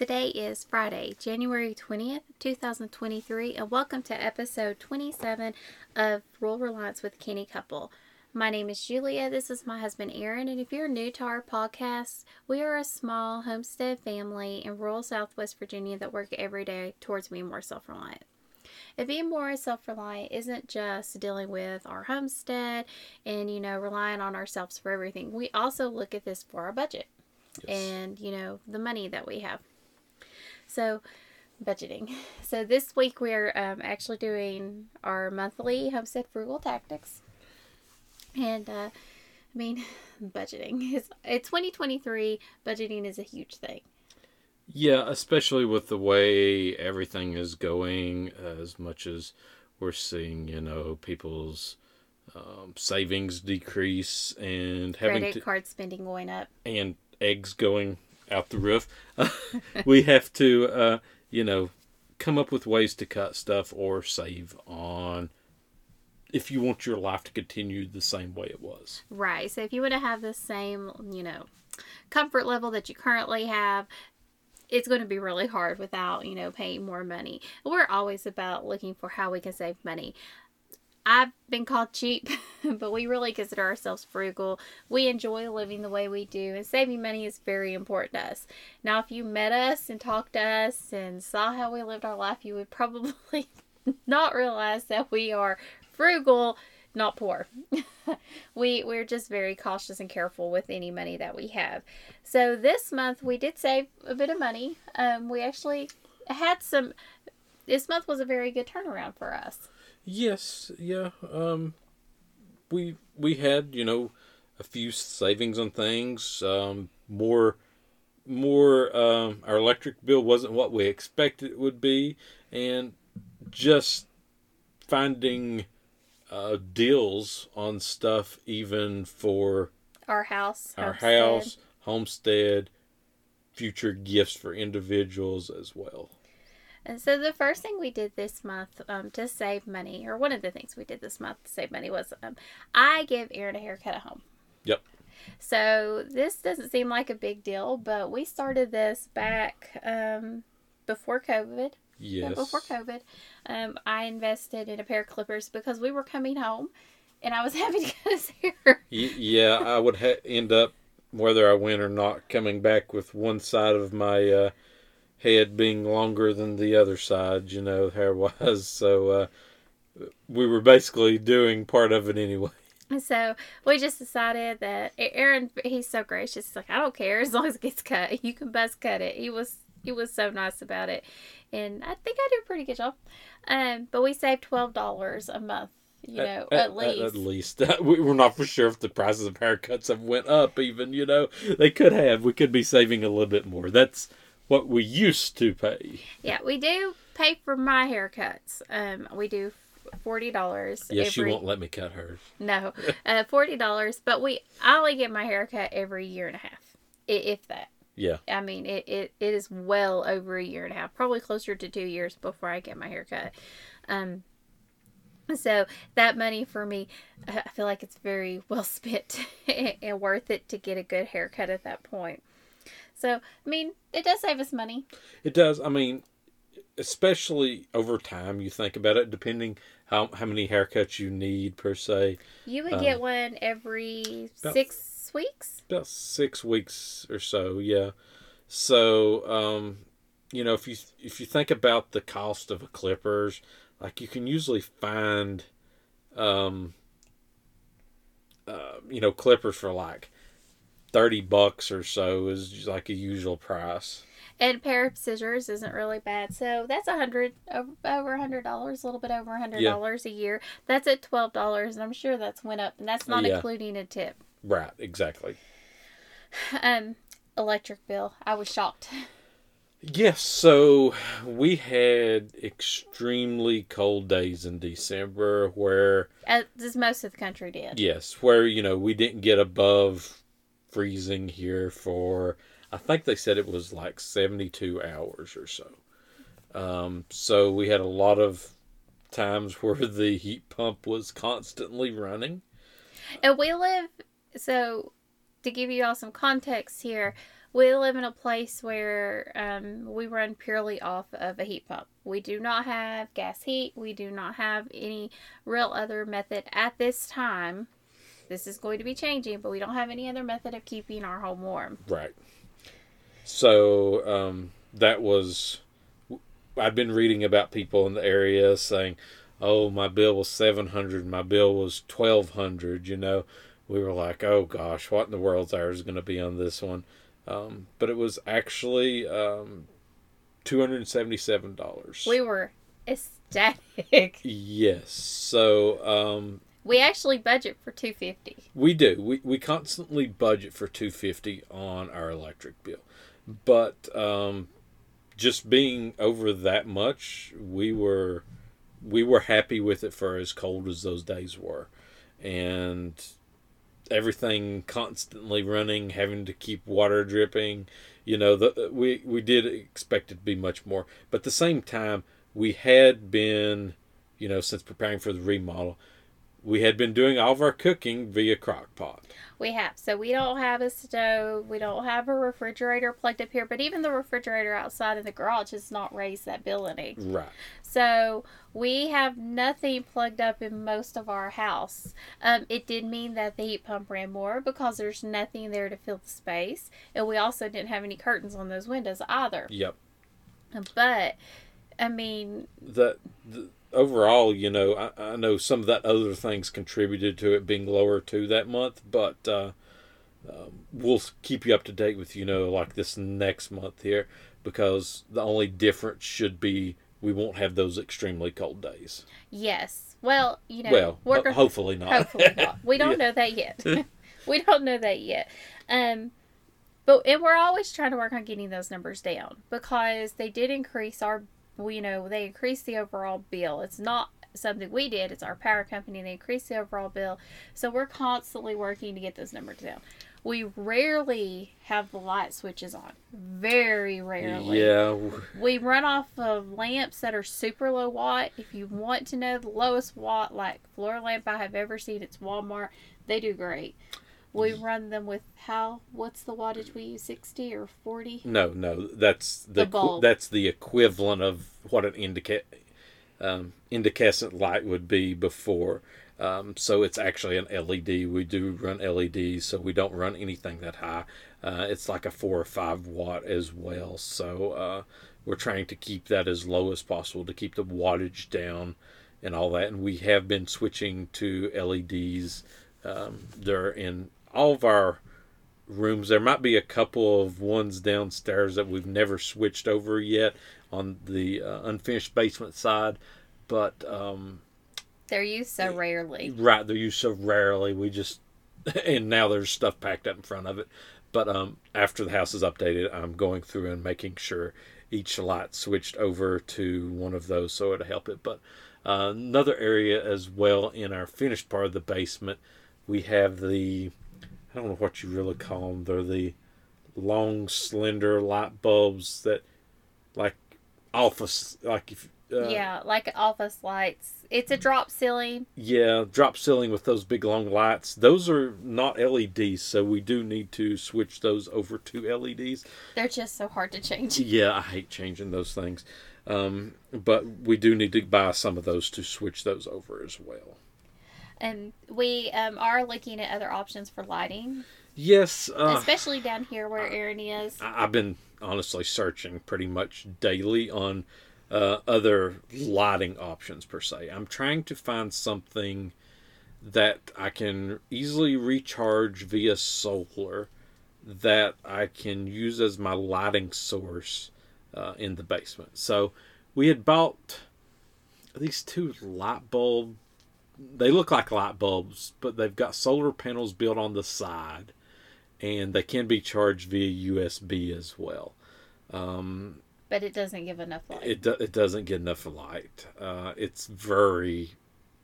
Today is Friday, January 20th, 2023, and welcome to episode 27 of Rural Reliance with Canny Couple. My name is Julia. This is my husband Aaron, and if you're new to our podcast, we are a small homestead family in rural Southwest Virginia that work every day towards being more self reliant. And being more self reliant isn't just dealing with our homestead and, you know, relying on ourselves for everything. We also look at this for our budget Yes. and, you know, the money that we have. So, budgeting. So, this week we're um, actually doing our monthly homestead frugal tactics. And, uh, I mean, budgeting is it's 2023. Budgeting is a huge thing. Yeah, especially with the way everything is going, as much as we're seeing, you know, people's um, savings decrease and having Credit to, card spending going up. and eggs going out the roof, we have to, uh, you know, come up with ways to cut stuff or save on if you want your life to continue the same way it was. Right. So if you want to have the same, you know, comfort level that you currently have, it's going to be really hard without, you know, paying more money. We're always about looking for how we can save money. I've been called cheap, but we really consider ourselves frugal. We enjoy living the way we do, and saving money is very important to us. Now, if you met us and talked to us and saw how we lived our life, you would probably not realize that we are frugal, not poor. we we're just very cautious and careful with any money that we have. So this month we did save a bit of money. Um, we actually had some. This month was a very good turnaround for us. Yes, yeah. Um, we we had you know a few savings on things. Um, more more. Um, our electric bill wasn't what we expected it would be, and just finding uh, deals on stuff even for Our house, our homestead. house, homestead, future gifts for individuals as well. And so the first thing we did this month um, to save money, or one of the things we did this month to save money, was um, I give Aaron a haircut at home. Yep. So this doesn't seem like a big deal, but we started this back um, before COVID. Yes. before COVID, um, I invested in a pair of clippers because we were coming home, and I was having to cut his hair. Yeah, I would ha- end up whether I went or not coming back with one side of my uh, head being longer than the other side. You know, hair wise. So uh, we were basically doing part of it anyway. And so we just decided that Aaron, he's so gracious. He's like, I don't care as long as it gets cut. You can buzz cut it. He was he was so nice about it, and I think I did a pretty good job. Um, but we saved twelve dollars a month. You know, at, least. At, least we were not for sure if the prices of haircuts have went up. Even you know they could have. We could be saving a little bit more. That's what we used to pay. Yeah, we do pay for my haircuts. Um, we do forty dollars. Yes, she won't let me cut hers. No, uh, forty dollars. But we I only get my haircut every year and a half, if that. Yeah. I mean, it, it, it is well over a year and a half, probably closer to two years before I get my haircut. Um, so that money for me, uh, I feel like it's very well spent and worth it to get a good haircut at that point. So, I mean, it does save us money. It does. I mean, especially over time, you think about it, depending how how many haircuts you need per se. You would Um, get one every about- six weeks. About six weeks or so, yeah. So, um, you know, if you if you think about the cost of a clippers, like you can usually find, um, uh, you know, clippers for like thirty bucks or so is like a usual price. And a pair of scissors isn't really bad. So that's a hundred over a hundred dollars, a little bit over a hundred dollars a year. That's at twelve dollars, and I'm sure that's went up, and that's not Yeah. including a tip. Right, exactly. Um, electric bill. I was shocked. Yes, so we had extremely cold days in December where as most of the country did. yes, where you know we didn't get above freezing here for I think they said it was like 72 hours or so. Um so we had a lot of times where the heat pump was constantly running. And we live so to give you all some context here, we live in a place where um, we run purely off of a heat pump. We do not have gas heat. We do not have any real other method at this time. This is going to be changing, but we don't have any other method of keeping our home warm. Right. So um, that was. I've been reading about people in the area saying, "Oh, my bill was seven hundred. My bill was twelve hundred. You know, we were like, "Oh gosh, what in the world's ours going to be on this one?" Um, but it was actually um, two hundred seventy-seven dollars. We were ecstatic. Yes. So um, We actually budget for 250. We do. We we constantly budget for two fifty on our electric bill, but um, just being over that much, we were we were happy with it for as cold as those days were, and everything constantly running, having to keep water dripping. You know, the, we we did expect it to be much more, but at the same time, we had been, you know, since preparing for the remodel, we had been doing all of our cooking via crock pot. We have. So we don't have a stove. We don't have a refrigerator plugged up here. But even the refrigerator outside of the garage has not raised that bill any. Right. So we have nothing plugged up in most of our house. Um, it did mean that the heat pump ran more because there's nothing there to fill the space. And we also didn't have any curtains on those windows either. Yep. But, I mean, That the, overall, you know, I, I know some of that other things contributed to it being lower too that month, but uh, um, we'll keep you up to date with you know like this next month here because the only difference should be we won't have those extremely cold days. yes. Well, you know, well, ho- hopefully not. Hopefully not. We don't Yeah. know that yet. we don't know that yet. Um, but and we're always trying to work on getting those numbers down because they did increase our, well, you know, they increased the overall bill. It's not something we did; it's our power company. They increased the overall bill, so we're constantly working to get those numbers down. We rarely have the light switches on. Very rarely. Yeah, We run off of lamps that are super low watt. If you want to know the lowest watt, like floor lamp I have ever seen, it's Walmart. They do great. We run them with how? What's the wattage we use? Sixty or forty? no, no, that's the, The that's the equivalent of what an indica- um, incandescent light would be before. Um, so it's actually an LED. We do run LEDs, so we don't run anything that high. Uh, it's like a four or five watt as well. So uh, we're trying to keep that as low as possible to keep the wattage down and all that. And we have been switching to LEDs. Um, they're in all of our rooms. There might be a couple of ones downstairs that we've never switched over yet on the uh, unfinished basement side, but um, They're used so rarely. right they're used so rarely. We just and now there's stuff packed up in front of it. But um, after the house is updated, I'm going through and making sure each light switched over to one of those so it'll help it. But uh, another area as well in our finished part of the basement, we have the I don't know what you really call them. They're the long, slender light bulbs that, like, office, like if uh, yeah, like office lights. It's a drop ceiling. yeah, drop ceiling with those big long lights. Those are not LEDs, so we do need to switch those over to LEDs. They're just so hard to change. Yeah, I hate changing those things. Um, but we do need to buy some of those to switch those over as well. And we um, are looking at other options for lighting, Yes, uh, especially down here where Aaron is. I- I've been honestly searching pretty much daily on uh, other lighting options per se. I'm trying to find something that I can easily recharge via solar that I can use as my lighting source uh, in the basement. So we had bought these two light bulb. They look like light bulbs, but they've got solar panels built on the side, and they can be charged via USB as well. Um, But it doesn't give enough light. it do, it doesn't get enough light. Uh, it's very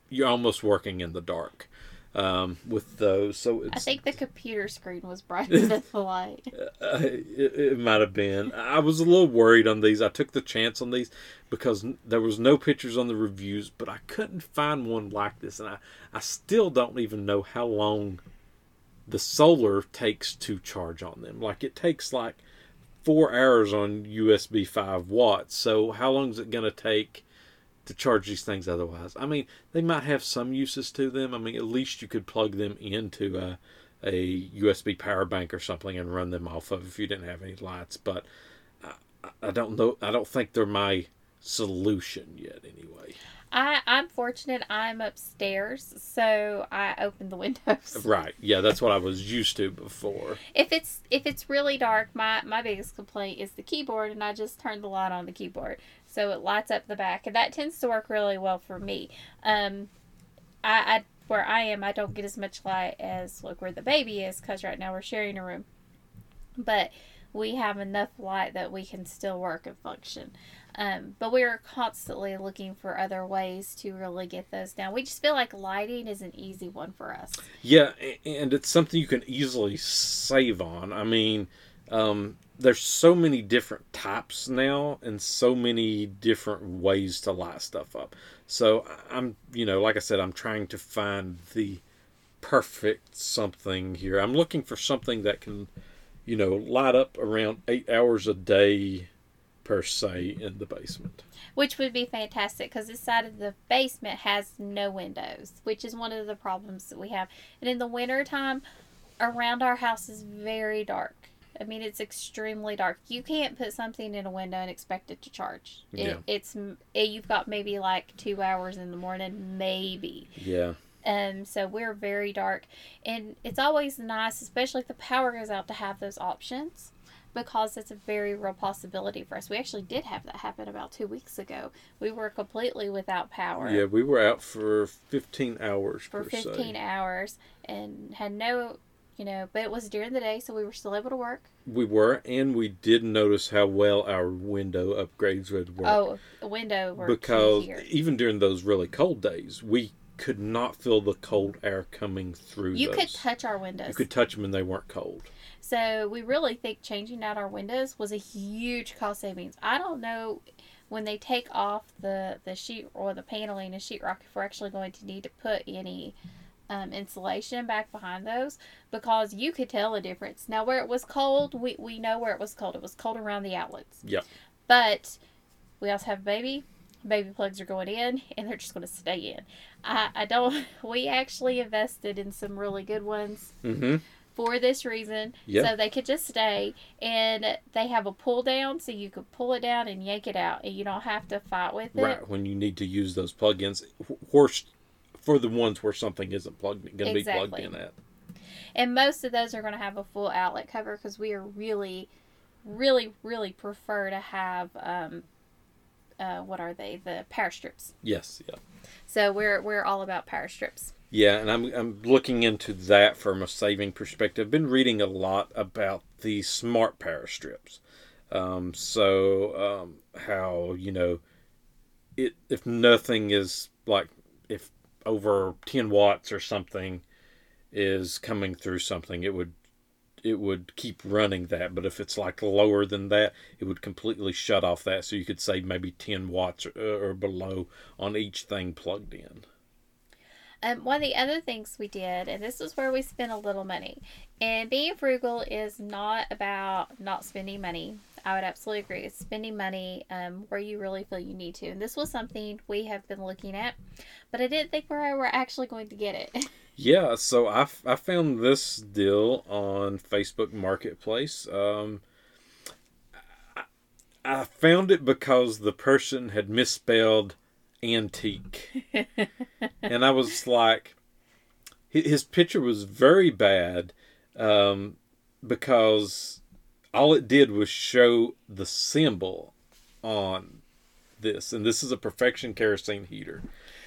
you're almost working in the dark um, with those. So I think the computer screen was brighter than the light. uh, it, it might have been. I was a little worried on these. I took the chance on these because there was no pictures on the reviews, but I couldn't find one like this, and I I still don't even know how long the solar takes to charge on them. Like it takes like four hours on USB 5 watts. So how long is it going to take to charge these things otherwise? I mean, they might have some uses to them. I mean, at least you could plug them into a, a USB power bank or something and run them off of if you didn't have any lights. But I, I don't know. I don't think they're my solution yet anyway. I, I'm fortunate I'm upstairs, so I open the windows. Right. Yeah, that's what I was used to before. If it's if it's really dark, my, my biggest complaint is the keyboard and I just turn the light on the keyboard. So it lights up the back and that tends to work really well for me. Um I, I where I am I don't get as much light as like where the baby is because right now we're sharing a room. But we have enough light that we can still work and function. Um, but we are constantly looking for other ways to really get those down. We just feel like lighting is an easy one for us. Yeah, and it's something you can easily save on. I mean, um, there's so many different types now and so many different ways to light stuff up. So I'm, you know, like I said, I'm trying to find the perfect something here. I'm looking for something that can, you know, light up around eight hours a day per se in the basement. Which would be fantastic because this side of the basement has no windows, which is one of the problems that we have. And in the winter time, around our house is very dark. I mean, it's extremely dark. You can't put something in a window and expect it to charge. It, Yeah. It's it, you've got maybe like two hours in the morning, maybe. Yeah. Um, so we're very dark, and it's always nice, especially if the power goes out, to have those options because it's a very real possibility for us. We actually did have that happen about two weeks ago. We were completely without power Yeah, we were out for 15 hours for per 15 se. hours and had no, you know, but it was during the day, so we were still able to work. We were, and we did notice how well our window upgrades would work. Oh, window because even during those really cold days, we could not feel the cold air coming through You those. could touch our windows. you could touch them and they weren't cold. So we really think changing out our windows was a huge cost savings. I don't know when they take off the the sheet or the paneling and sheetrock if we're actually going to need to put any um, insulation back behind those because you could tell a difference. Now where it was cold, we, we know where it was cold. It was cold around the outlets. Yep. But we also have a baby. Baby plugs are going in and they're just going to stay in. I, I don't. We actually invested in some really good ones Mm-hmm. For this reason. Yeah. So they could just stay and they have a pull down so you could pull it down and yank it out and you don't have to fight with it. Right when you need to use those plugins, worst for the ones where something isn't plugged going to be plugged in at. And most of those are going to have a full outlet cover because we are really, really, really prefer to have, um, uh, what are they? The power strips. Yes, yeah. So we're, we're all about power strips. Yeah, and I'm I'm looking into that from a saving perspective. I've been reading a lot about the smart power strips. Um, so um, how you know it if nothing is like if over ten watts or something is coming through something, it would it would keep running that. But if it's like lower than that, it would completely shut off that. So you could save maybe ten watts or, or below on each thing plugged in. Um, one of the other things we did, and this is where we spent a little money, and being frugal is not about not spending money. I would absolutely agree. It's spending money um, where you really feel you need to. And this was something we have been looking at, but I didn't think we were actually going to get it. Yeah, so I, I found this deal on Facebook Marketplace. Um, I, I found it because the person had misspelled antique. and I was like, his picture was very bad um, because all it did was show the symbol on this. And this is a Perfection kerosene heater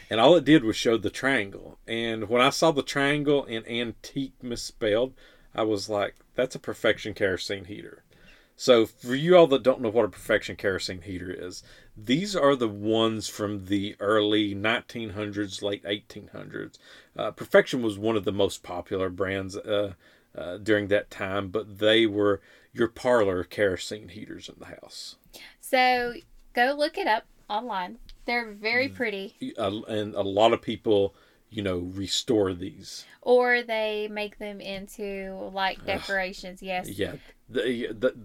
and all it did was show the triangle. And when I saw the triangle and antique misspelled, I was like, "That's a perfection kerosene heater." So for you all that don't know what a perfection kerosene heater is, these are the ones from the early 1900s, late 1800s. Uh, perfection was one of the most popular brands uh, uh, during that time, but they were your parlor kerosene heaters in the house. so go look it up online. They're very pretty. uh, and a lot of people you know, restore these. Or they make them into like decorations. Yes. Yeah, the, the,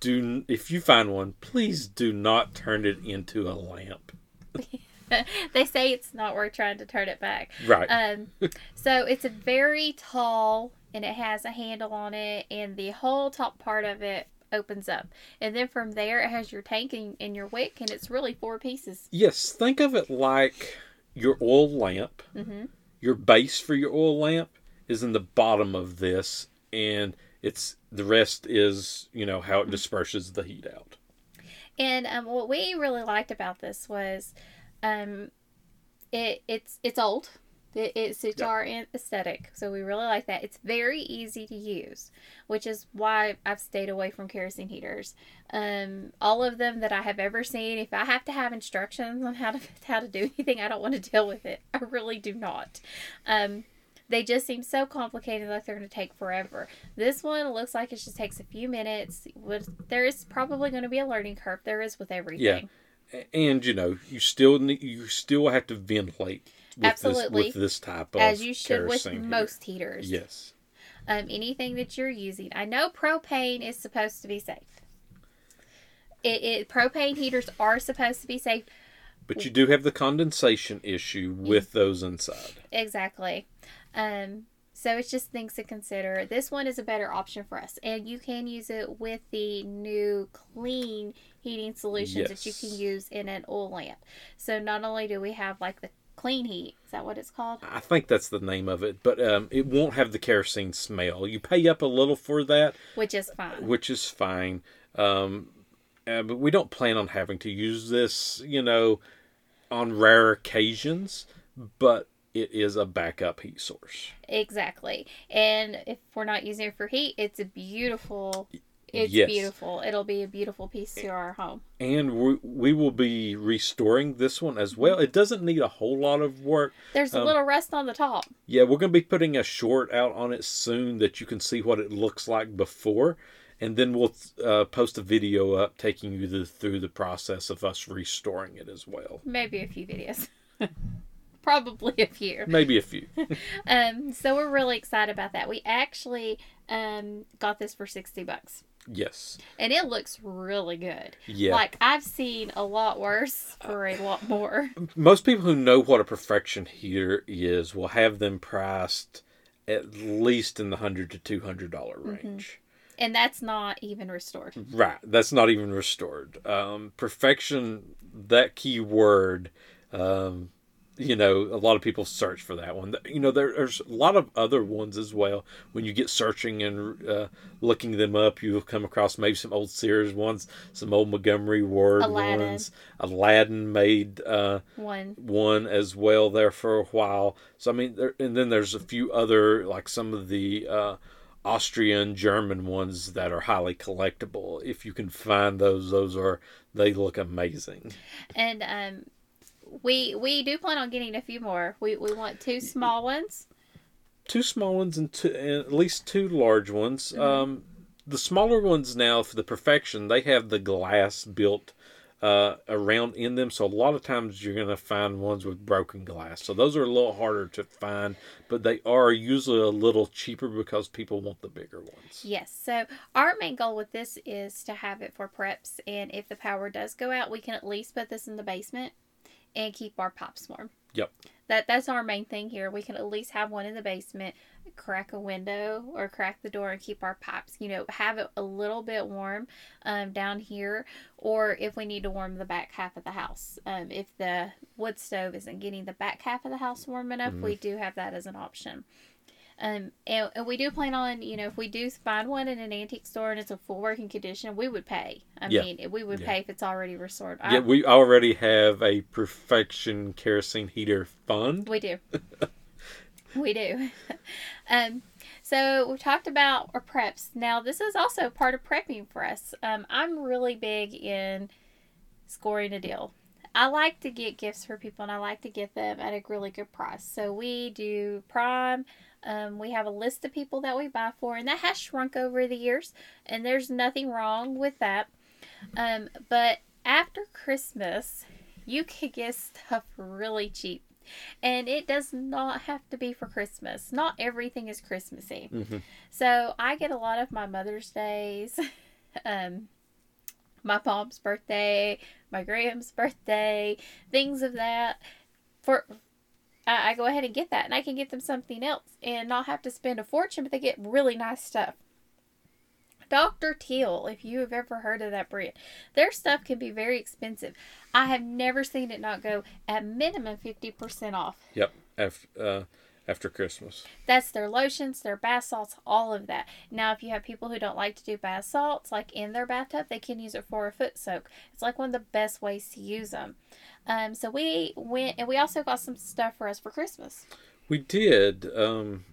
do if you find one, please do not turn it into a lamp. they say it's not worth trying to turn it back. Right. Um, so it's a very tall and it has a handle on it, and the whole top part of it opens up. And then from there, it has your tank and, and your wick, and it's really four pieces. yes, think of it like your oil lamp. hmm Your base for your oil lamp is in the bottom of this, and it's the rest is you know how it disperses the heat out. And um, what we really liked about this was, um, it it's it's old. It, it suits Yeah. our aesthetic, so we really like that. It's very easy to use, which is why I've stayed away from kerosene heaters. Um, all of them that I have ever seen, if I have to have instructions on how to how to do anything, I don't want to deal with it. I really do not. Um, they just seem so complicated, like they're going to take forever. This one looks like it just takes a few minutes. With there is probably going to be a learning curve. There is with everything. A- And you know you still need you still have to ventilate with Absolutely. this with this type of as you should with most heaters. Yes. Um, anything that you're using. I know propane is supposed to be safe. It, it propane heaters are supposed to be safe. But you do have the condensation issue with those inside. Exactly. Um, so it's just things to consider. This one is a better option for us, and you can use it with the new clean heating solutions that you can use in an oil lamp. So not only do we have like the clean heat, is that what it's called? I think that's the name of it, but um, it won't have the kerosene smell. You pay up a little for that, Which is fine. which is fine. Um, uh, but we don't plan on having to use this, you know, on rare occasions. But it is a backup heat source. Exactly. And if we're not using it for heat, it's a beautiful. It's Yes. beautiful. It'll be a beautiful piece to our home. And we, we will be restoring this one as well. It doesn't need a whole lot of work. There's a Um, little rust on the top. Yeah, we're going to be putting a short out on it soon that you can see what it looks like before. And then we'll uh, post a video up taking you the, through the process of us restoring it as well. Maybe a few videos. Probably a few. Maybe a few. Um, so we're really excited about that. We actually um got this for sixty bucks, yes. and it looks really good. Yeah. Like I've seen a lot worse for a lot more. Most people who know what a perfection heater is will have them priced at least in the hundred to two hundred dollar range. And that's not even restored. Right. That's not even restored. Um, perfection, that key word, um, you know, a lot of people search for that one. You know, there, there's a lot of other ones as well. When you get searching and uh, looking them up, you'll come across maybe some old Sears ones, some old Montgomery Ward Aladdin. ones. Aladdin made uh, One. one as well there for a while. So I mean, there, and then there's a few other like some of the uh, Austrian German ones that are highly collectible. If you can find those, those are they look amazing. And um we we do plan on getting a few more. We we want two small ones. Two small ones and, two, and at least two large ones. Mm-hmm. Um, the smaller ones now for the perfection, they have the glass built uh, around in them. So a lot of times you're going to find ones with broken glass. So those are a little harder to find, but they are usually a little cheaper because people want the bigger ones. Yes. So our main goal with this is to have it for preps, and if the power does go out, we can at least put this in the basement and keep our pipes warm. Yep. That that's our main thing here. We can at least have one in the basement, crack a window or crack the door and keep our pipes, you know, have it a little bit warm um, down here, or if we need to warm the back half of the house. Um, if the wood stove isn't getting the back half of the house warm enough, we do have that as an option. Um, and, and we do plan on, you know, if we do find one in an antique store and it's a full working condition, we would pay. I Yeah. mean, we would Yeah. pay if it's already restored. Yeah, I- we already have a perfection kerosene heater fund. We do. we do. um, so we've talked about our preps. Now this is also part of prepping for us. Um, I'm really big in scoring a deal. I like to get gifts for people and I like to get them at a really good price. So we do prime. Um, we have a list of people that we buy for, and that has shrunk over the years, and there's nothing wrong with that. Um, but after Christmas, you can get stuff really cheap. And it does not have to be for Christmas. Not everything is Christmassy. Mhm. So I get a lot of my Mother's Days, um, my mom's birthday, my Graham's birthday, things of that. For I, I go ahead and get that, and I can get them something else and not have to spend a fortune, but they get really nice stuff. Dr. Teal, if you have ever heard of that brand, their stuff can be very expensive. I have never seen it not go at minimum 50% off. Yep. Uh, after Christmas. That's their lotions, their bath salts, all of that. Now, if you have people who don't like to do bath salts, like in their bathtub, they can use it for a foot soak. It's like one of the best ways to use them. Um, so we went, and we also got some stuff for us for Christmas. We did. Um,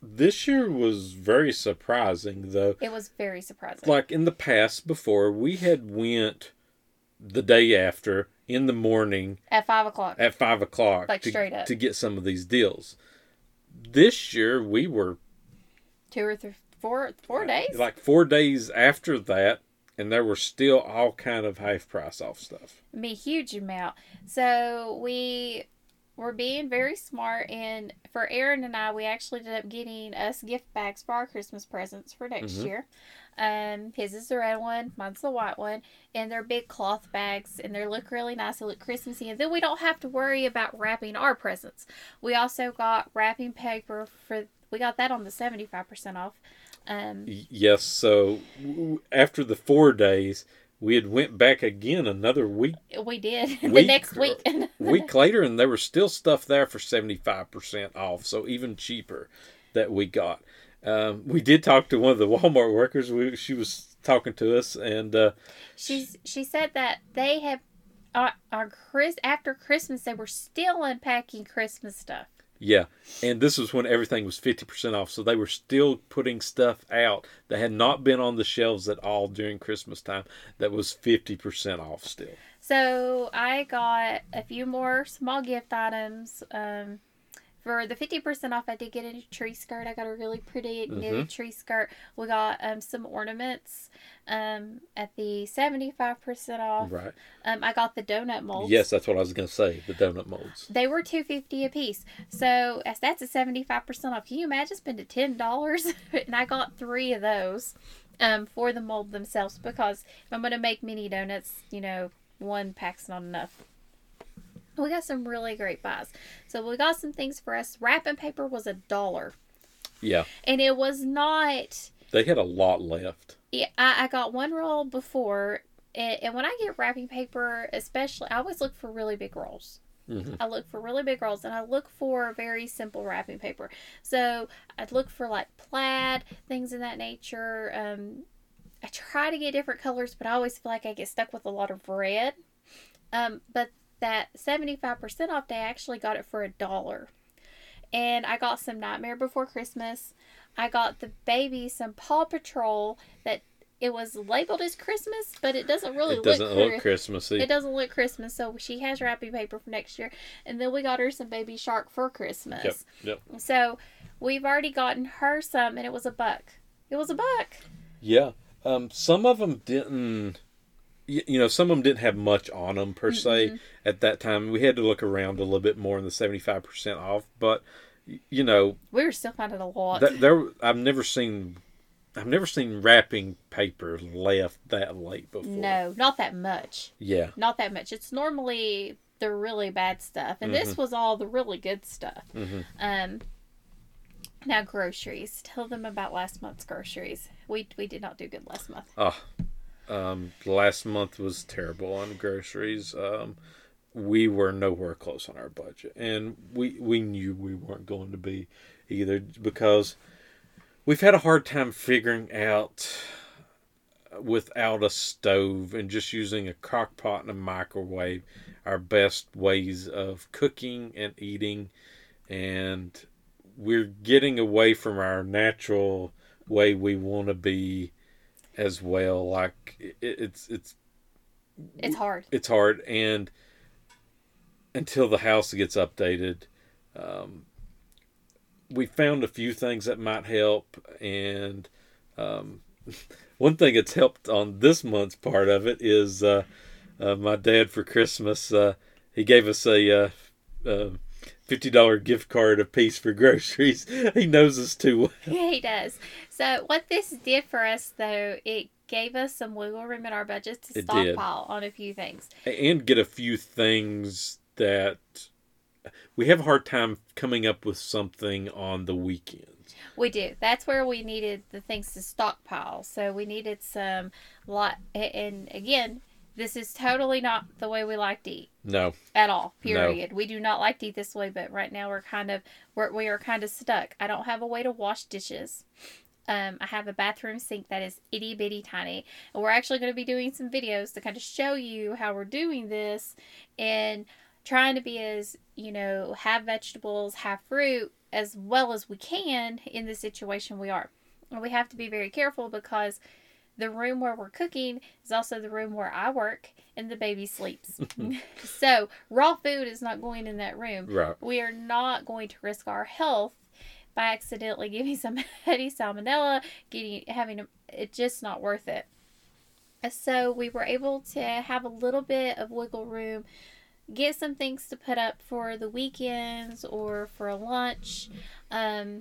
this year was very surprising, though. It was very surprising. Like in the past, before we had went the day after in the morning At five o'clock. at five o'clock Like to, straight up. to get some of these deals. This year we were Two or three, four, four days. like four days after that, and there were still all kind of half price off stuff. I mean, huge amount. So we were being very smart, and for Aaron and I, we actually ended up getting us gift bags for our Christmas presents for next Mhm. year. Um, his is the red one, mine's the white one, and they're big cloth bags, and they look really nice. They look Christmassy, and then we don't have to worry about wrapping our presents. We also got wrapping paper for. We got that on the seventy five percent off. Um, Yes, so after the four days, we had went back again another week we did the Week next week. week later, and there was still stuff there for seventy five percent off, so even cheaper that we got. Um, we did talk to one of the Walmart workers. We, she was talking to us, and uh, She's she said that they have uh, on Chris after Christmas they were still unpacking Christmas stuff. yeah, and this was when everything was fifty percent off, so they were still putting stuff out that had not been on the shelves at all during Christmas time. That was fifty percent off still. So I got a few more small gift items. Um, for the fifty percent off, I did get a tree skirt. I got a really pretty knitted tree skirt. We got um some ornaments. Um, at the seventy five percent off. Right. Um, I got the donut molds. Yes, that's what I was going to say. The donut molds. They were two fifty a piece, so as that's a seventy five percent off. Can you imagine spending ten dollars? and I got three of those, um, for the mold themselves because if I'm gonna make mini donuts, you know, one pack's not enough. We got some really great buys. So we got some things for us. Wrapping paper was a dollar, Yeah, and it was not. they had a lot left. Yeah, I, I got one roll before, and, and when I get wrapping paper, especially, I always look for really big rolls. Mhm. I look for really big rolls, and I look for very simple wrapping paper. So I'd look for like plaid things of that nature. Um, I try to get different colors, but I always feel like I get stuck with a lot of red. Um, but that seventy five percent off day, I actually got it for a dollar, and I got some Nightmare Before Christmas. I got the baby some Paw Patrol that it was labeled as Christmas, but it doesn't really it doesn't look, look Christmassy. it doesn't look Christmas, so she has wrapping paper for next year. And then we got her some baby shark for Christmas. Yep, yep. So we've already gotten her some, and it was a buck. It was a buck. Yeah. Um, some of them didn't. You know, some of them didn't have much on them per se at that time. We had to look around a little bit more in the seventy five percent off, but you know, We were still finding a lot. that there I've never seen. I've never seen wrapping paper left that late before. no, not that much. Yeah. Not that much. It's normally the really bad stuff, and this was all the really good stuff. Mhm. Um. Now groceries. Tell them about last month's groceries. We we did not do good last month. Oh, um, last month was terrible on groceries. Um, we were nowhere close on our budget, and we we knew we weren't going to be either because we've had a hard time figuring out without a stove and just using a crock pot and a microwave our best ways of cooking and eating and we're getting away from our natural way we want to be as well like it, it's it's It's hard. it's hard and until the house gets updated um, we found a few things that might help and um, one thing that's helped on this month's part of it is uh, uh, my dad for christmas uh, he gave us a uh, uh, fifty dollar gift card a piece for groceries. He knows us too well. Yeah, he does. So what this did for us, though, it gave us some wiggle room in our budget to It did. stockpile on a few things. and get a few things that we have a hard time coming up with something on the weekends. We do. That's where we needed the things to stockpile. So we needed some lot. And again, this is totally not the way we like to eat No, at all. No. Period. We do not like to eat this way. But right now we're kind of we're, we are kind of stuck. I don't have a way to wash dishes. Um, I have a bathroom sink that is itty bitty tiny, and we're actually going to be doing some videos to kind of show you how we're doing this, and trying to be as you know have vegetables, have fruit as well as we can in the situation we are. And we have to be very careful because the room where we're cooking is also the room where I work and the baby sleeps. so raw food is not going in that room. right. We are not going to risk our health by accidentally giving somebody salmonella, getting having a, it's just not worth it. So we were able to have a little bit of wiggle room, get some things to put up for the weekends or for a lunch, um,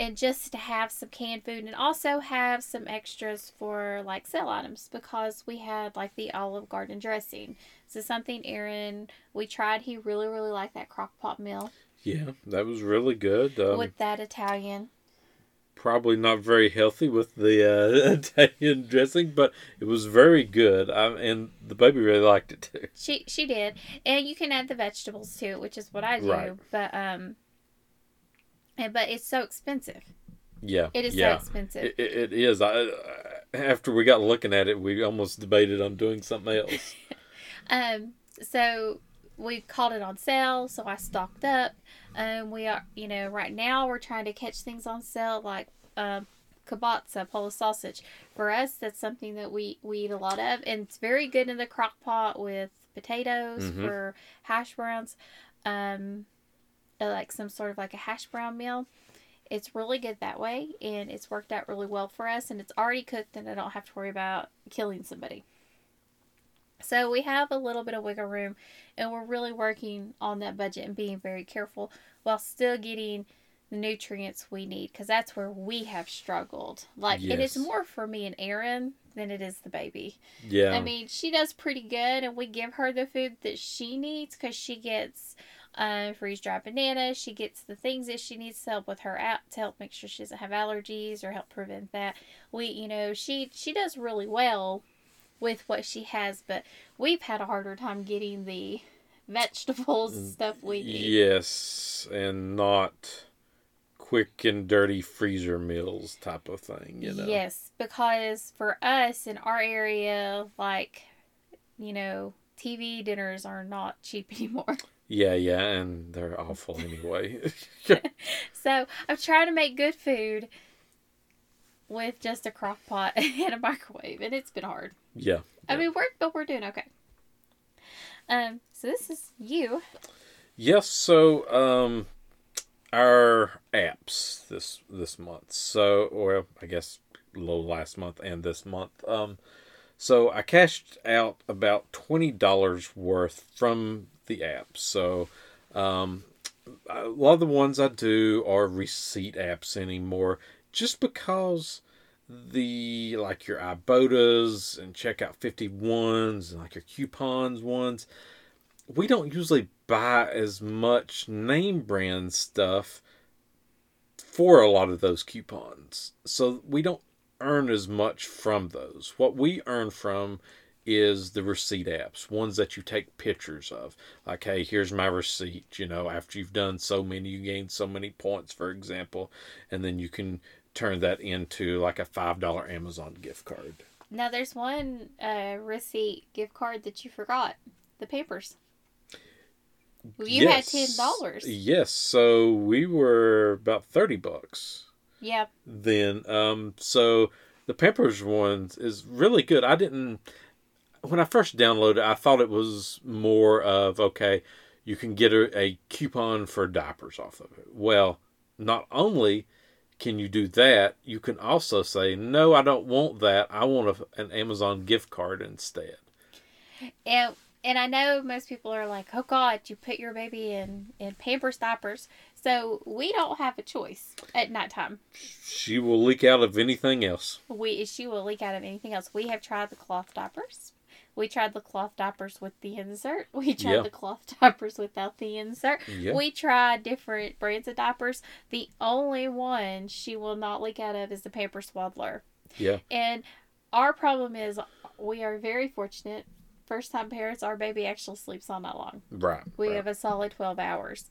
and just to have some canned food and also have some extras for like sale items because we had like the Olive Garden dressing. So something Aaron we tried. He really really liked that crock pot meal Yeah, that was really good. Um, with that Italian. probably not very healthy with the uh, Italian dressing, but it was very good. Um, and the baby really liked it too. She she did, and you can add the vegetables to it, which is what I do. Right. But um, and but it's so expensive. Yeah, It is yeah. so expensive. It, it, it is. I, after we got looking at it, we almost debated on doing something else. Um, so we called it on sale, so I stocked up. Um, we are, you know, right now we're trying to catch things on sale like um, kielbasa, Polish sausage. For us, that's something that we we eat a lot of, and it's very good in the crock pot with potatoes Mhm. for hash browns, um, uh, Uh, like some sort of like a hash brown meal. It's really good that way, and it's worked out really well for us. And it's already cooked, and I don't have to worry about killing somebody. So we have a little bit of wiggle room, and we're really working on that budget and being very careful while still getting the nutrients we need because that's where we have struggled. Like, and it's more for me and Aaron than it is the baby. Yeah, I mean, she does pretty good, and we give her the food that she needs because she gets uh, freeze dried bananas. She gets the things that she needs to help with her out to help make sure she doesn't have allergies or help prevent that. We, you know, she she does really well with what she has, but we've had a harder time getting the vegetables and stuff we need. yes, and not quick and dirty freezer meals type of thing. You know. Yes, because for us in our area, like, you know, TV dinners are not cheap anymore. Yeah, yeah, and they're awful anyway. So I'm trying to make good food with just a crock pot and a microwave, and it's been hard. yeah. I mean, we're but we're doing okay. Um, so this is you. Yes, so um our apps this this month. So or I guess low last month and this month. Um so I cashed out about twenty dollars worth from the apps. So um a lot of the ones I do are receipt apps anymore just because the like your Ibottas and checkout 51s and like your coupons ones we don't usually buy as much name brand stuff for a lot of those coupons. So we don't earn as much from those. What we earn from is the receipt apps, ones that you take pictures of. Like, hey, here's my receipt. You know, after you've done so many, you gain so many points, for example, and then you can turn that into like a $5 Amazon gift card. Now there's one uh, receipt gift card that you forgot. The papers. Well, you had ten dollars. Yes, so we were about 30 bucks. Yeah. then um so the Pampers one is really good. I didn't when I first downloaded it, I thought it was more of okay, you can get a, a coupon for diapers off of it. Well, not only can you do that, you can also say no, I don't want that. I want a, an Amazon gift card instead. And and I know most people are like, "Oh God, you put your baby in in Pampers diapers." So we don't have a choice at nighttime. She will leak out of anything else. We she will leak out of anything else. We have tried the cloth diapers. We tried the cloth diapers with the insert. We tried the cloth diapers without the insert. We tried different brands of diapers. The only one she will not leak out of is the Pampers Swaddler. Yeah. And our problem is we are very fortunate. First time parents, our baby actually sleeps all night long. Right. We right. have a solid 12 hours.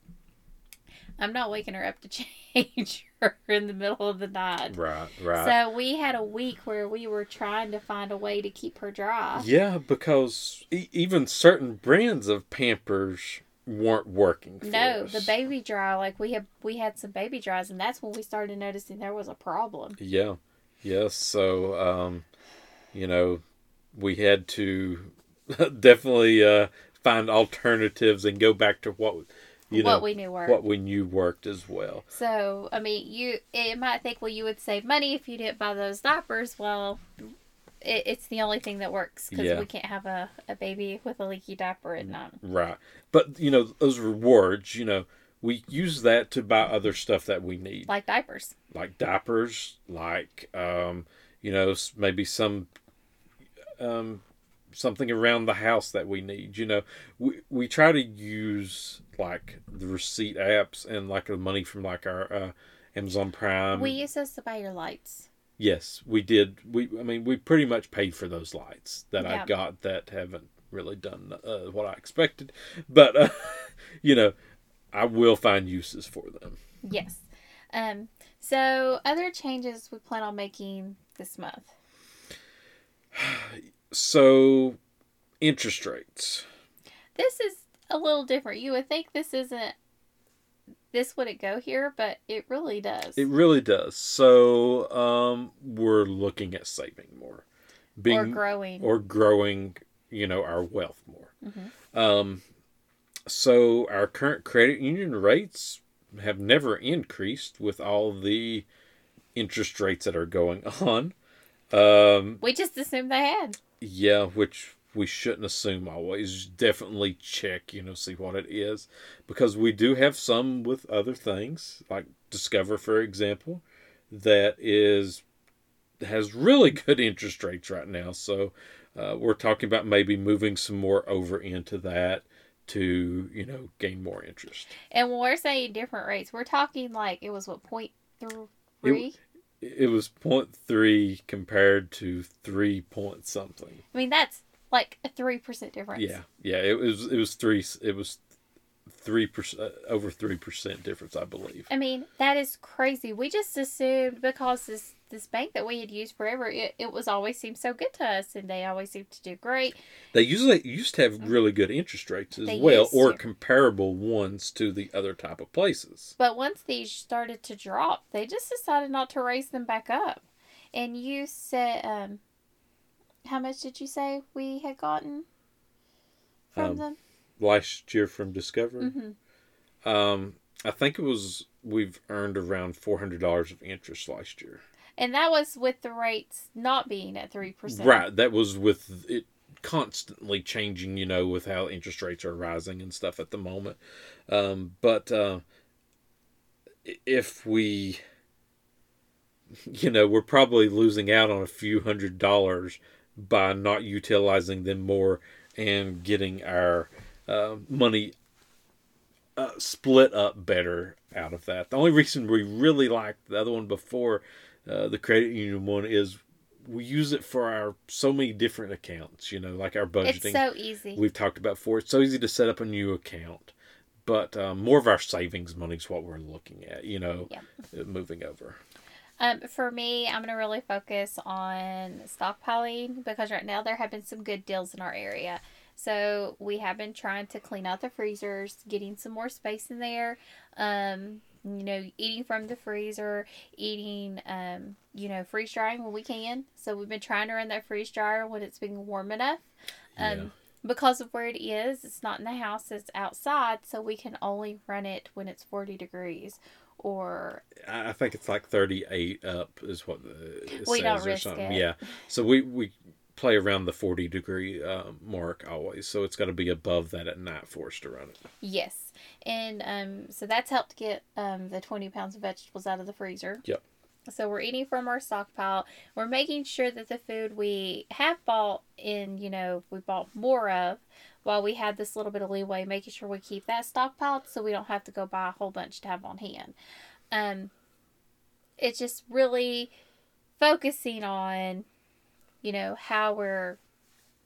I'm not waking her up to change her in the middle of the night. Right. Right. So we had a week where we were trying to find a way to keep her dry. yeah, because e- even certain brands of Pampers weren't working. For No, us. the baby dry, like we have we had some baby dries and that's when we started noticing there was a problem. Yeah. Yes. So, um, you know, we had to definitely uh, find alternatives and go back to what you what know we knew worked. what we knew worked as well. So, I mean, you it might think, well, you would save money if you didn't buy those diapers. Well, it, it's the only thing that works because Yeah. we can't have a, a baby with a leaky diaper at night. Right. But you know those rewards. You know we use that to buy other stuff that we need, Like diapers. like diapers, like um, you know maybe some um, something around the house that we need. You know, we we try to use like the receipt apps and like the money from like our uh, Amazon Prime. we use those to buy your lights. yes, we did. We I mean we pretty much paid for those lights that Yeah. I got that haven't really done uh, what I expected, but uh, you know I will find uses for them. Yes. Um. So, other changes we plan on making this month. So interest rates. This is a little different. You would think this isn't. This wouldn't go here, but it really does. It really does. So um, we're looking at saving more, being or growing. or growing, you know, our wealth more. Mhm. Um, so our current credit union rates have never increased with all the interest rates that are going on. Um, we just assumed they had. Yeah, which we shouldn't assume always. Definitely check, you know, see what it is. Because we do have some with other things, like Discover, for example, that is has really good interest rates right now. So uh, we're talking about maybe moving some more over into that to, you know, gain more interest. And when we're saying different rates, we're talking like it was what point three. It was 0.3 compared to 3 point something. I mean, that's like a three percent difference. Yeah, yeah. It was it was three. It was three percent over three percent difference, I believe. I mean, that is crazy. We just assumed because this this bank that we had used forever, it, it was always seemed so good to us, and they always seemed to do great. They usually used to have really good interest rates as They well, or to. comparable ones to the other type of places. But once these started to drop, they just decided not to raise them back up. And you said, um, how much did you say we had gotten from Um, them? Last year from Discover, hmm um, I think it was we've earned around four hundred dollars of interest last year. And that was with the rates not being at three percent. Right, that was with it constantly changing, you know, with how interest rates are rising and stuff at the moment. Um, but uh, if we, you know, we're probably losing out on a few hundred dollars by not utilizing them more and getting our uh, money uh, split up better out of that. The only reason we really liked the other one before uh, the credit union one is we use it for our so many different accounts. You know, like our budgeting. It's so easy. We've talked about before. It's so easy to set up a new account, but um, more of our savings money is what we're looking at. You know, Yep. uh, moving over. Um, for me, I'm gonna really focus on stockpiling because right now there have been some good deals in our area. So we have been trying to clean out the freezers, getting some more space in there. Um, you know, eating from the freezer, eating, um, you know, freeze drying when we can. So we've been trying to run that freeze dryer when it's being warm enough. Um, Yeah. because of where it is, it's not in the house, it's outside, so we can only run it when it's 40 degrees or I think it's like thirty eight up is what the, We says don't or risk something. it. Yeah. So we we play around the 40 degree uh, mark always. So it's got to be above that at night for us to run it. Yes. And um, so that's helped get um, the 20 pounds of vegetables out of the freezer. Yep. So we're eating from our stockpile. We're making sure that the food we have bought in, you know, we bought more of while we had this little bit of leeway, making sure we keep that stockpiled so we don't have to go buy a whole bunch to have on hand. Um, it's just really focusing on, you know, how we're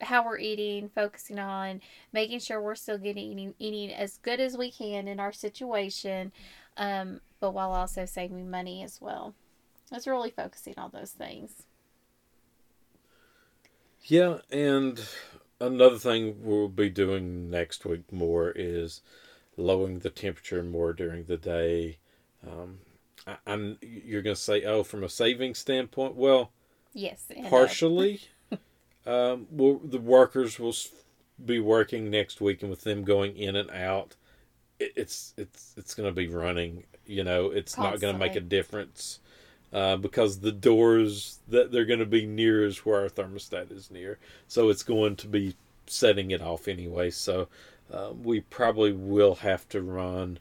how we're eating, focusing on making sure we're still getting eating, as good as we can in our situation, um, but while also saving money as well. It's really focusing on those things. Yeah, and another thing we'll be doing next week more is lowering the temperature more during the day. Um, I, am you're going to say, oh, from a saving standpoint, well, yes, partially. um, well, the workers will be working next week, and with them going in and out, it, it's it's it's going to be running. You know, it's Constantly. not going to make a difference uh, because the doors that they're going to be near is where our thermostat is near. So it's going to be setting it off anyway. So uh, we probably will have to run,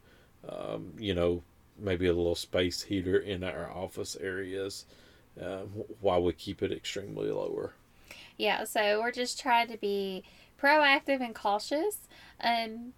um, you know, maybe a little space heater in our office areas uh, while we keep it extremely lower. Yeah, so we're just trying to be proactive and cautious. And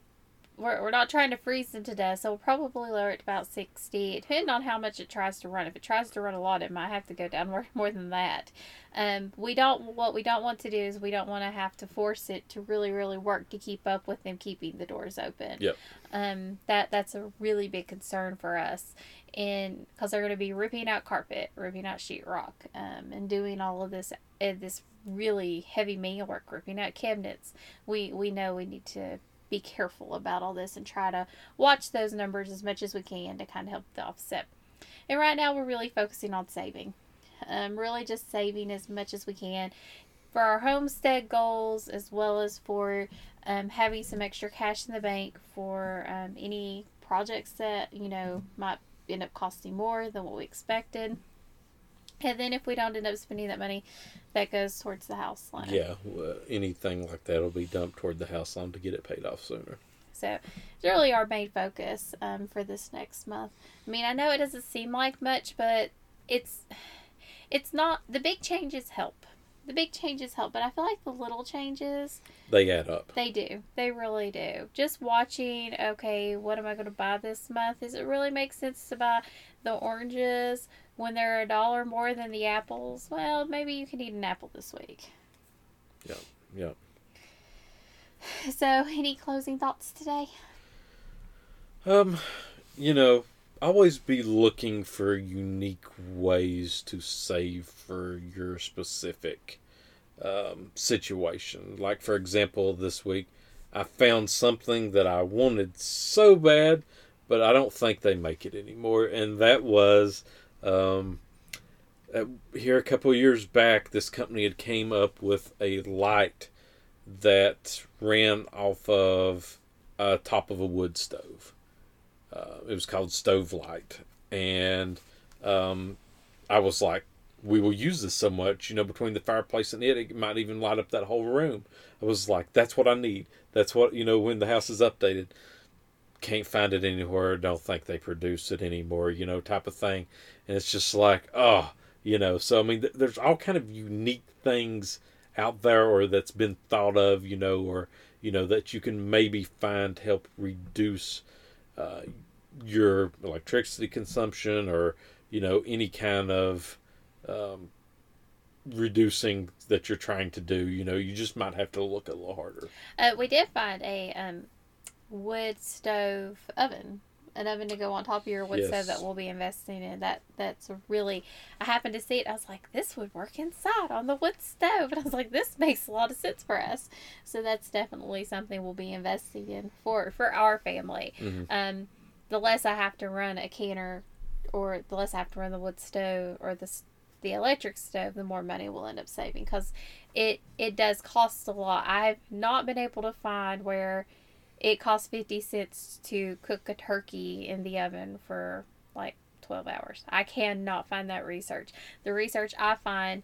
we're, we're not trying to freeze them to death, so we'll probably lower it to about 60, depending on how much it tries to run. If it tries to run a lot, it might have to go down more, more than that. Um, we don't, what we don't want to do is we don't want to have to force it to really, really work to keep up with them keeping the doors open. Yep. Um, that, that's a really big concern for us. And because they're going to be ripping out carpet, ripping out sheetrock, um, and doing all of this, uh, this really heavy manual work, ripping out cabinets. We, we know we need to be careful about all this and try to watch those numbers as much as we can to kind of help the offset. And right now, we're really focusing on saving. Um, really just saving as much as we can for our homestead goals as well as for um, having some extra cash in the bank for um, any projects that you know might end up costing more than what we expected and then if we don't end up spending that money, that goes towards the house loan. Yeah, uh, anything like that will be dumped toward the house loan to get it paid off sooner. So it's really our main focus um, for this next month. I mean, I know it doesn't seem like much, but it's it's not the big changes help. The big changes help, but I feel like the little changes they add up. They do. They really do. Just watching, okay, what am I going to buy this month? Does it really make sense to buy the oranges when they're a dollar more than the apples, well, maybe you can eat an apple this week. Yep, yep. So, any closing thoughts today? Um, you know, always be looking for unique ways to save for your specific um, situation. Like, for example, this week, I found something that I wanted so bad, but I don't think they make it anymore, and that was um, uh, here a couple years back, this company had came up with a light that ran off of a top of a wood stove. Uh, it was called Stove Light, and um, I was like, we will use this so much, you know, between the fireplace and it, it might even light up that whole room. I was like, that's what I need. That's what you know when the house is updated can't find it anywhere, don't think they produce it anymore, you know, type of thing. And it's just like, oh, you know, so I mean, th- there's all kind of unique things out there or that's been thought of, you know, or, you know, that you can maybe find help reduce your electricity consumption or, you know, any kind of um, reducing that you're trying to do. You know, you just might have to look a little harder. Uh, we did find a um, wood stove oven an oven to go on top of your wood yes. stove that we'll be investing in. That that's really I happened to see it. I was like, this would work inside on the wood stove, and I was like, this makes a lot of sense for us. So that's definitely something we'll be investing in for for our family. Mm-hmm. Um, the less I have to run a canner, or the less I have to run the wood stove or the the electric stove, the more money we'll end up saving because it it does cost a lot. I've not been able to find where it costs 50 cents to cook a turkey in the oven for like 12 hours. I cannot find that research. The research I find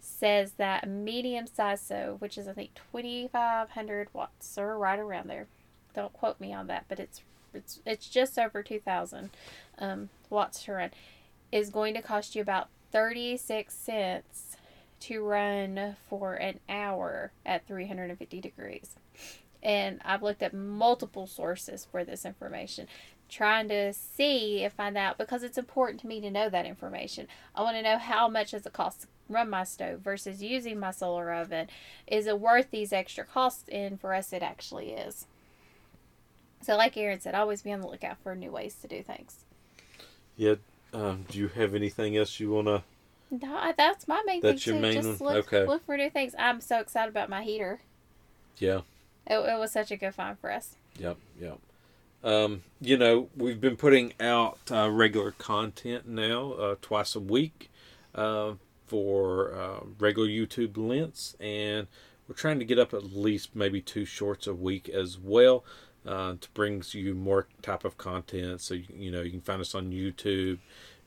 says that a medium size stove, which is I think 2500 watts or right around there. Don't quote me on that, but it's it's it's just over 2000 um, watts to run is going to cost you about 36 cents to run for an hour at 350 degrees. And I've looked at multiple sources for this information, trying to see and find out because it's important to me to know that information. I want to know how much does it cost to run my stove versus using my solar oven. Is it worth these extra costs? And for us, it actually is. So, like Aaron said, always be on the lookout for new ways to do things. Yeah. Um, do you have anything else you want to? No, that's my main That's thing your too. main Just look, Okay. look for new things. I'm so excited about my heater. Yeah. It, it was such a good find for us. Yep. Yep. Um, you know, we've been putting out uh, regular content now, uh, twice a week, uh, for uh, regular YouTube lengths, and we're trying to get up at least maybe two shorts a week as well. Uh, to bring you more type of content, so you, you know you can find us on YouTube,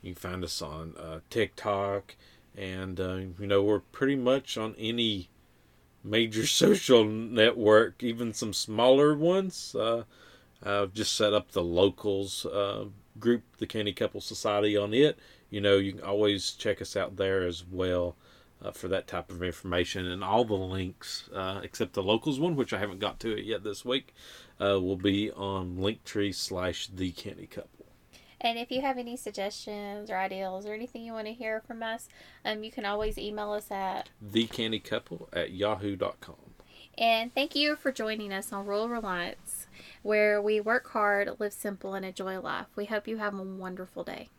you can find us on uh, TikTok, and you know we're pretty much on any major social network, even some smaller ones. Uh, I've just set up the locals uh, group, the Canny Couple Society, on it. You know, you can always check us out there as well uh, for that type of information. And all the links, uh, except the locals one, which I haven't got to it yet this week, uh, will be on Linktree slash The Canny Couple. And if you have any suggestions or ideas or anything you want to hear from us, um, you can always email us at. The Canny Couple at yahoo.com. And thank you for joining us on Rural Reliance, where we work hard, live simple, and enjoy life. We hope you have a wonderful day.